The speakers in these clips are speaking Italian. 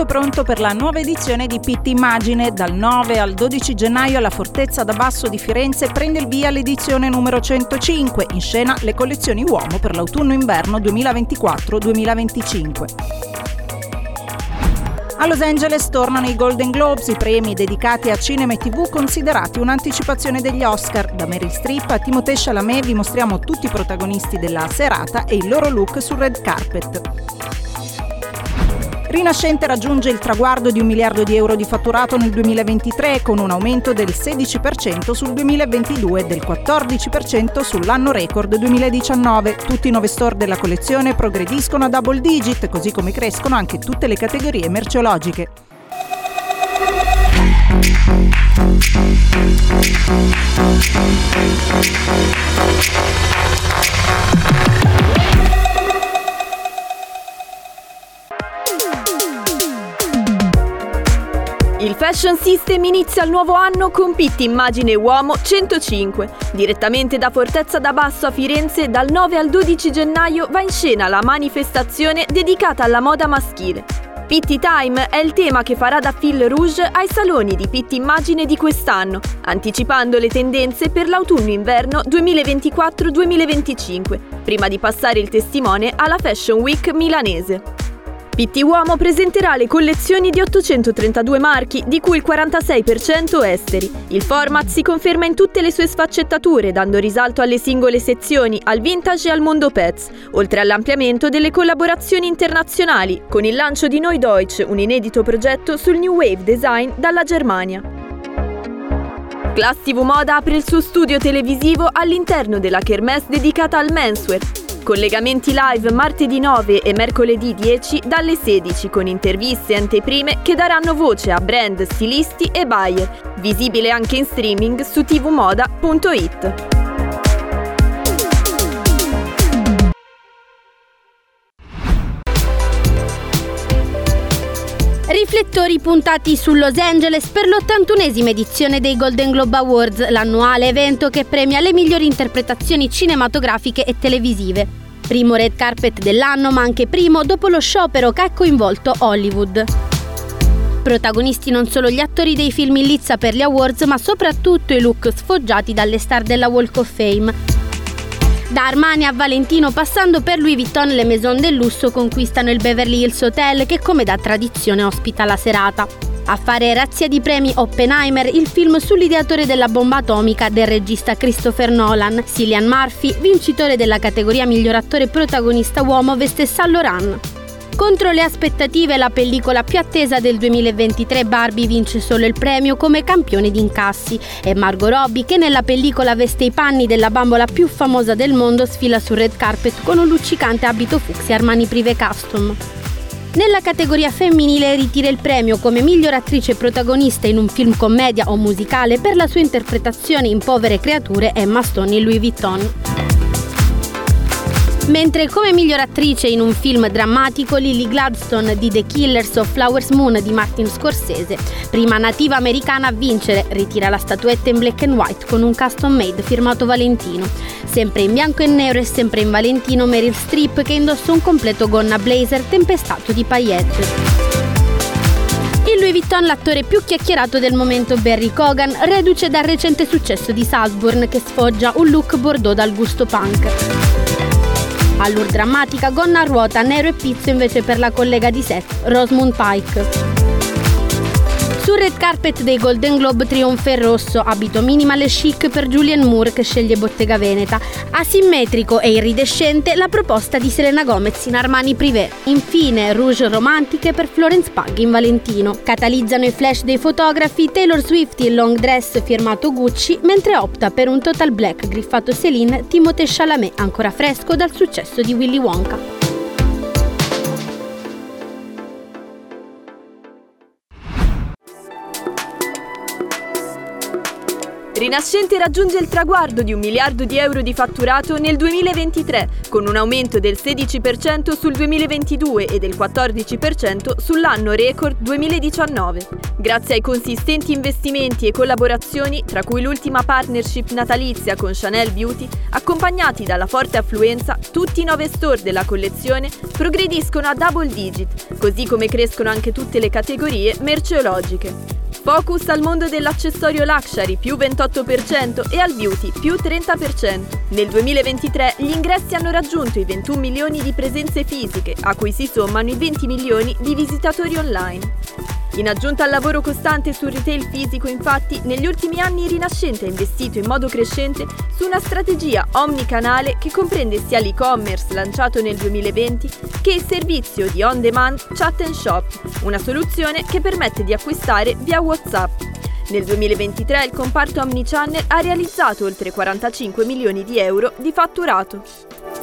Tutto pronto per la nuova edizione di Pitt Immagine. Dal 9 al 12 gennaio alla Fortezza da Basso di Firenze prende il via l'edizione numero 105, in scena le collezioni uomo per l'autunno-inverno 2024-2025. A Los Angeles tornano i Golden Globes, i premi dedicati a cinema e tv considerati un'anticipazione degli Oscar. Da Meryl Streep a Timothée Chalamet vi mostriamo tutti i protagonisti della serata e il loro look sul red carpet. Rinascente raggiunge il traguardo di un miliardo di euro di fatturato nel 2023 con un aumento del 16% sul 2022 e del 14% sull'anno record 2019. Tutti i nuovi store della collezione progrediscono a double digit, così come crescono anche tutte le categorie merceologiche. Il Fashion System inizia il nuovo anno con Pitti Immagine Uomo 105. Direttamente da Fortezza da Basso a Firenze, dal 9 al 12 gennaio va in scena la manifestazione dedicata alla moda maschile. Pitti Time è il tema che farà da fil rouge ai saloni di Pitti Immagine di quest'anno, anticipando le tendenze per l'autunno-inverno 2024-2025, prima di passare il testimone alla Fashion Week milanese. Pitti Uomo presenterà le collezioni di 832 marchi, di cui il 46% esteri. Il format si conferma in tutte le sue sfaccettature, dando risalto alle singole sezioni, al vintage e al mondo pets, oltre all'ampliamento delle collaborazioni internazionali, con il lancio di Noi Deutsch, un inedito progetto sul New Wave Design dalla Germania. Class TV Moda apre il suo studio televisivo all'interno della kermesse dedicata al menswear, Collegamenti live martedì 9 e mercoledì 10 dalle 16 con interviste e anteprime che daranno voce a brand, stilisti e buyer. Visibile anche in streaming su tvmoda.it. Riflettori puntati su Los Angeles per l'81esima edizione dei Golden Globe Awards, l'annuale evento che premia le migliori interpretazioni cinematografiche e televisive. Primo red carpet dell'anno, ma anche primo dopo lo sciopero che ha coinvolto Hollywood. Protagonisti non solo gli attori dei film in lizza per gli awards, ma soprattutto i look sfoggiati dalle star della Walk of Fame. Da Armani a Valentino passando per Louis Vuitton le maison del lusso conquistano il Beverly Hills Hotel che come da tradizione ospita la serata. A fare razzia di premi Oppenheimer, il film sull'ideatore della bomba atomica del regista Christopher Nolan. Cillian Murphy, vincitore della categoria miglior attore protagonista uomo, veste Saint Laurent. Contro le aspettative, la pellicola più attesa del 2023 Barbie vince solo il premio come campione di incassi e Margot Robbie, che nella pellicola veste i panni della bambola più famosa del mondo, sfila sul red carpet con un luccicante abito fucsia Armani Prive Custom. Nella categoria femminile ritira il premio come miglior attrice protagonista in un film commedia o musicale per la sua interpretazione in Povere creature Emma Stone in Louis Vuitton. Mentre come miglior attrice in un film drammatico Lily Gladstone di The Killers of Flowers Moon di Martin Scorsese, prima nativa americana a vincere, ritira la statuetta in black and white con un custom made firmato Valentino. Sempre in bianco e nero e sempre in Valentino Meryl Streep che indossa un completo gonna blazer tempestato di paillette. Il Louis Vuitton l'attore più chiacchierato del momento Barry Cogan, reduce dal recente successo di Salzburn che sfoggia un look bordeaux dal gusto punk. All'ur drammatica gonna a ruota, nero e pizzo invece per la collega di Seth, Rosamund Pike. Sul red carpet dei Golden Globe trionfa il rosso, abito minimal e chic per Julian Moore che sceglie Bottega Veneta. Asimmetrico e iridescente la proposta di Selena Gomez in Armani Privé. Infine, rouge romantiche per Florence Pug in Valentino. Catalizzano i flash dei fotografi Taylor Swift in long dress firmato Gucci, mentre opta per un total black griffato Celine Timothée Chalamet ancora fresco dal successo di Willy Wonka. Rinascente raggiunge il traguardo di un miliardo di euro di fatturato nel 2023, con un aumento del 16% sul 2022 e del 14% sull'anno record 2019. Grazie ai consistenti investimenti e collaborazioni, tra cui l'ultima partnership natalizia con Chanel Beauty, accompagnati dalla forte affluenza, tutti i nove store della collezione progrediscono a double digit, così come crescono anche tutte le categorie merceologiche. Focus al mondo dell'accessorio luxury più 28% e al beauty più 30%. Nel 2023 gli ingressi hanno raggiunto i 21 milioni di presenze fisiche, a cui si sommano i 20 milioni di visitatori online. In aggiunta al lavoro costante sul retail fisico, infatti, negli ultimi anni Rinascente ha investito in modo crescente su una strategia omnicanale che comprende sia l'e-commerce lanciato nel 2020 che il servizio di on-demand Chat and Shop, una soluzione che permette di acquistare via WhatsApp. Nel 2023 il comparto Omnichannel ha realizzato oltre 45 milioni di euro di fatturato.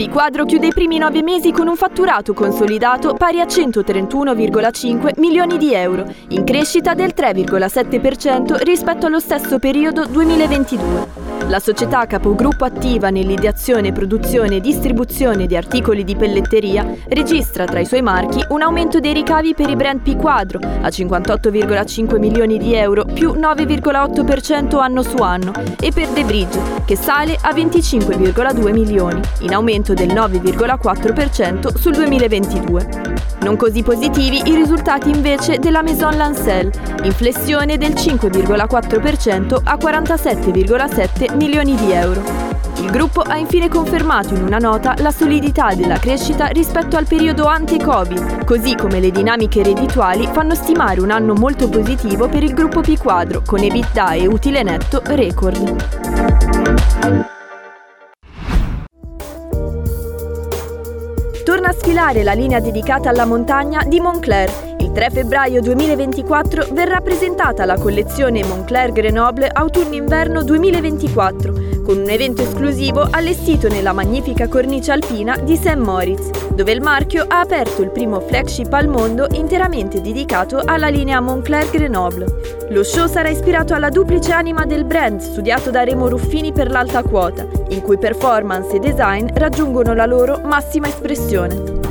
P-Quadro chiude i primi nove mesi con un fatturato consolidato pari a 131,5 milioni di euro, in crescita del 3,7% rispetto allo stesso periodo 2022. La società capogruppo attiva nell'ideazione, produzione e distribuzione di articoli di pelletteria registra tra i suoi marchi un aumento dei ricavi per i brand P Quadro a 58,5 milioni di euro più 9,8% anno su anno e per The Bridge che sale a 25,2 milioni, in aumento del 9,4% sul 2022. Non così positivi i risultati invece della Maison Lancel, in flessione del 5,4% a 47,7 milioni di euro. Il gruppo ha infine confermato in una nota la solidità della crescita rispetto al periodo ante-Covid, così come le dinamiche reddituali fanno stimare un anno molto positivo per il gruppo P Quadro, con EBITDA e utile netto record. A sfilare la linea dedicata alla montagna di Moncler. Il 3 febbraio 2024 verrà presentata la collezione Moncler Grenoble Autunno-Inverno 2024 con un evento esclusivo allestito nella magnifica cornice alpina di St. Moritz, dove il marchio ha aperto il primo flagship al mondo interamente dedicato alla linea Moncler Grenoble. Lo show sarà ispirato alla duplice anima del brand studiato da Remo Ruffini per l'alta quota, in cui performance e design raggiungono la loro massima espressione.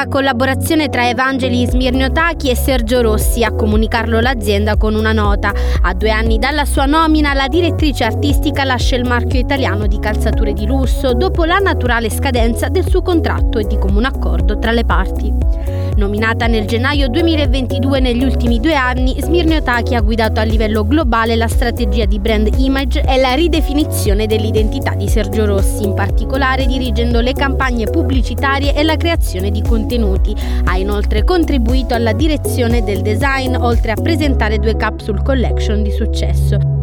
La collaborazione tra Evangeli Smirniotaki e Sergio Rossi a comunicarlo l'azienda con una nota. A due anni dalla sua nomina la direttrice artistica lascia il marchio italiano di calzature di lusso dopo la naturale scadenza del suo contratto e di comune accordo tra le parti. Nominata nel gennaio 2022 negli ultimi due anni, Smirniotaki ha guidato a livello globale la strategia di brand image e la ridefinizione dell'identità di Sergio Rossi, in particolare dirigendo le campagne pubblicitarie e la creazione di contenuti. Ha inoltre contribuito alla direzione del design, oltre a presentare due capsule collection di successo.